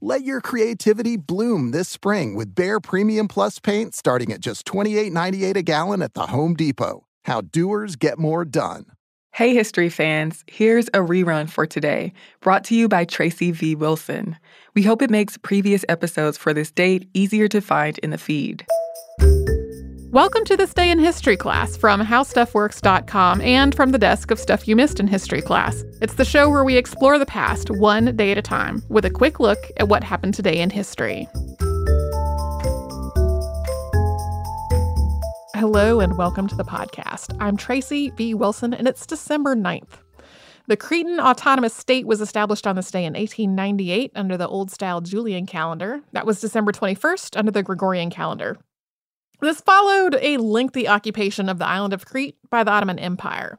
Let your creativity bloom this spring with Behr Premium Plus paint starting at just $28.98 a gallon at the Home Depot. How doers get more done. Hey, history fans, here's a rerun for today, brought to you by Tracy V. Wilson. We hope it makes previous episodes for this date easier to find in the feed. Welcome to this day in history class from howstuffworks.com and from the desk of Stuff You Missed in History class. It's the show where we explore the past one day at a time with a quick look at what happened today in history. Hello and welcome to the podcast. I'm Tracy V. Wilson and it's December 9th. The Cretan Autonomous State was established on this day in 1898 under the Old Style Julian calendar. That was December 21st under the Gregorian calendar. This followed a lengthy occupation of the island of Crete by the Ottoman Empire.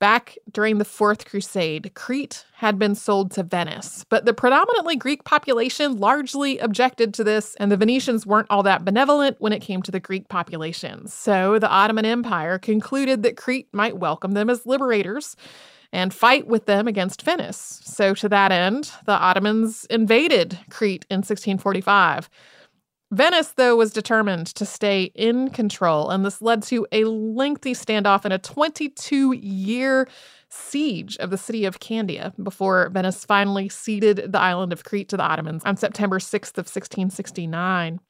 Back during the Fourth Crusade, Crete had been sold to Venice, but the predominantly Greek population largely objected to this, and the Venetians weren't all that benevolent when it came to the Greek population. So the Ottoman Empire concluded that Crete might welcome them as liberators and fight with them against Venice. So, to that end, the Ottomans invaded Crete in 1645. Venice, though, was determined to stay in control, and this led to a lengthy standoff and a 22 year siege of the city of Candia before Venice finally ceded the island of Crete to the Ottomans on September 6th of 1669.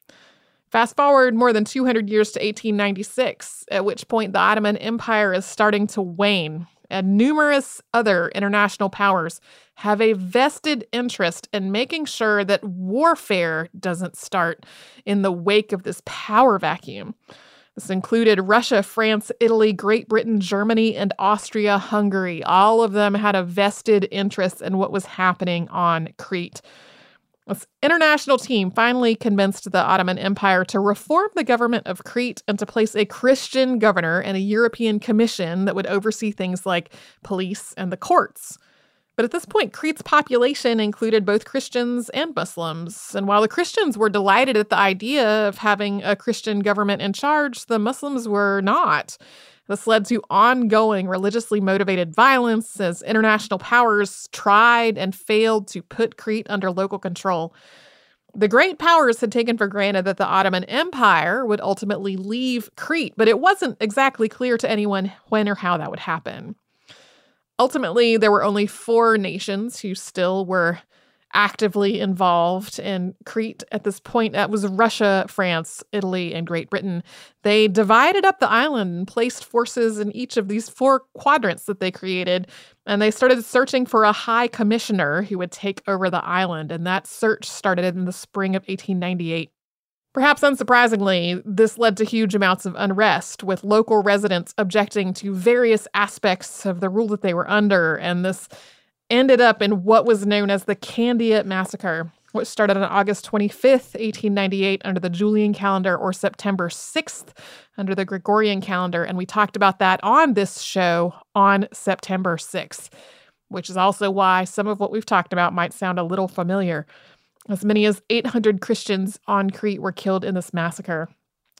Fast forward more than 200 years to 1896, at which point the Ottoman Empire is starting to wane and numerous other international powers have a vested interest in making sure that warfare doesn't start in the wake of this power vacuum. This included Russia, France, Italy, Great Britain, Germany, and Austria Hungary. All of them had a vested interest in what was happening on Crete. This international team finally convinced the Ottoman Empire to reform the government of Crete and to place a Christian governor and a European commission that would oversee things like police and the courts. But at this point, Crete's population included both Christians and Muslims. And while the Christians were delighted at the idea of having a Christian government in charge, the Muslims were not. This led to ongoing religiously motivated violence as international powers tried and failed to put Crete under local control. The great powers had taken for granted that the Ottoman Empire would ultimately leave Crete, but it wasn't exactly clear to anyone when or how that would happen. Ultimately, there were only four nations who still were actively involved in Crete at this point. That was Russia, France, Italy, and Great Britain. They divided up the island and placed forces in each of these four quadrants that they created. And they started searching for a high commissioner who would take over the island. And that search started in the spring of 1898. Perhaps unsurprisingly, this led to huge amounts of unrest, with local residents objecting to various aspects of the rule that they were under, and this ended up in what was known as the Candia Massacre, which started on August 25th, 1898, under the Julian calendar, or September 6th under the Gregorian calendar. And we talked about that on this show on September 6th, which is also why some of what we've talked about might sound a little familiar. As many as 800 Christians on Crete were killed in this massacre.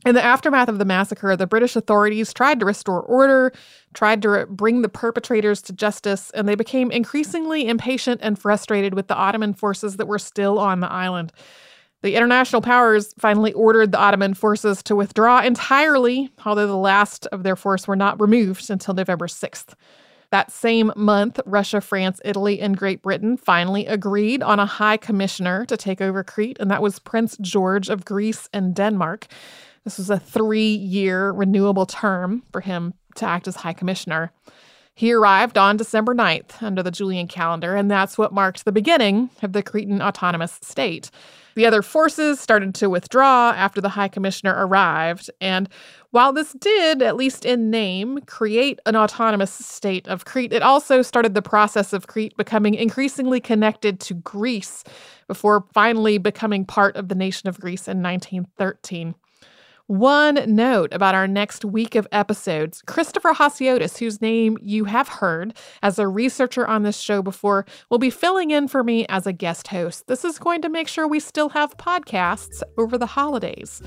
In the aftermath of the massacre, the British authorities tried to restore order, tried to bring the perpetrators to justice, and they became increasingly impatient and frustrated with the Ottoman forces that were still on the island. The international powers finally ordered the Ottoman forces to withdraw entirely, although the last of their force were not removed until November 6th. That same month, Russia, France, Italy, and Great Britain finally agreed on a high commissioner to take over Crete, and that was Prince George of Greece and Denmark. This was a three year renewable term for him to act as High Commissioner. He arrived on December 9th under the Julian calendar, and that's what marked the beginning of the Cretan autonomous state. The other forces started to withdraw after the High Commissioner arrived, and while this did, at least in name, create an autonomous state of Crete, it also started the process of Crete becoming increasingly connected to Greece before finally becoming part of the nation of Greece in 1913. One note about our next week of episodes Christopher Hasiotis, whose name you have heard as a researcher on this show before, will be filling in for me as a guest host. This is going to make sure we still have podcasts over the holidays.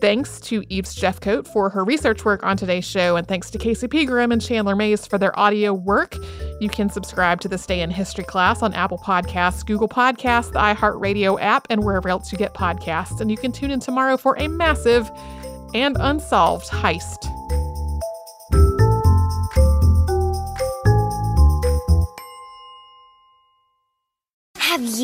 Thanks to Eves Jeffcoat for her research work on today's show, and thanks to Casey Pegram and Chandler Mays for their audio work. You can subscribe to this day in history class on Apple Podcasts, Google Podcasts, the iHeartRadio app, and wherever else you get podcasts. And you can tune in tomorrow for a massive and unsolved heist.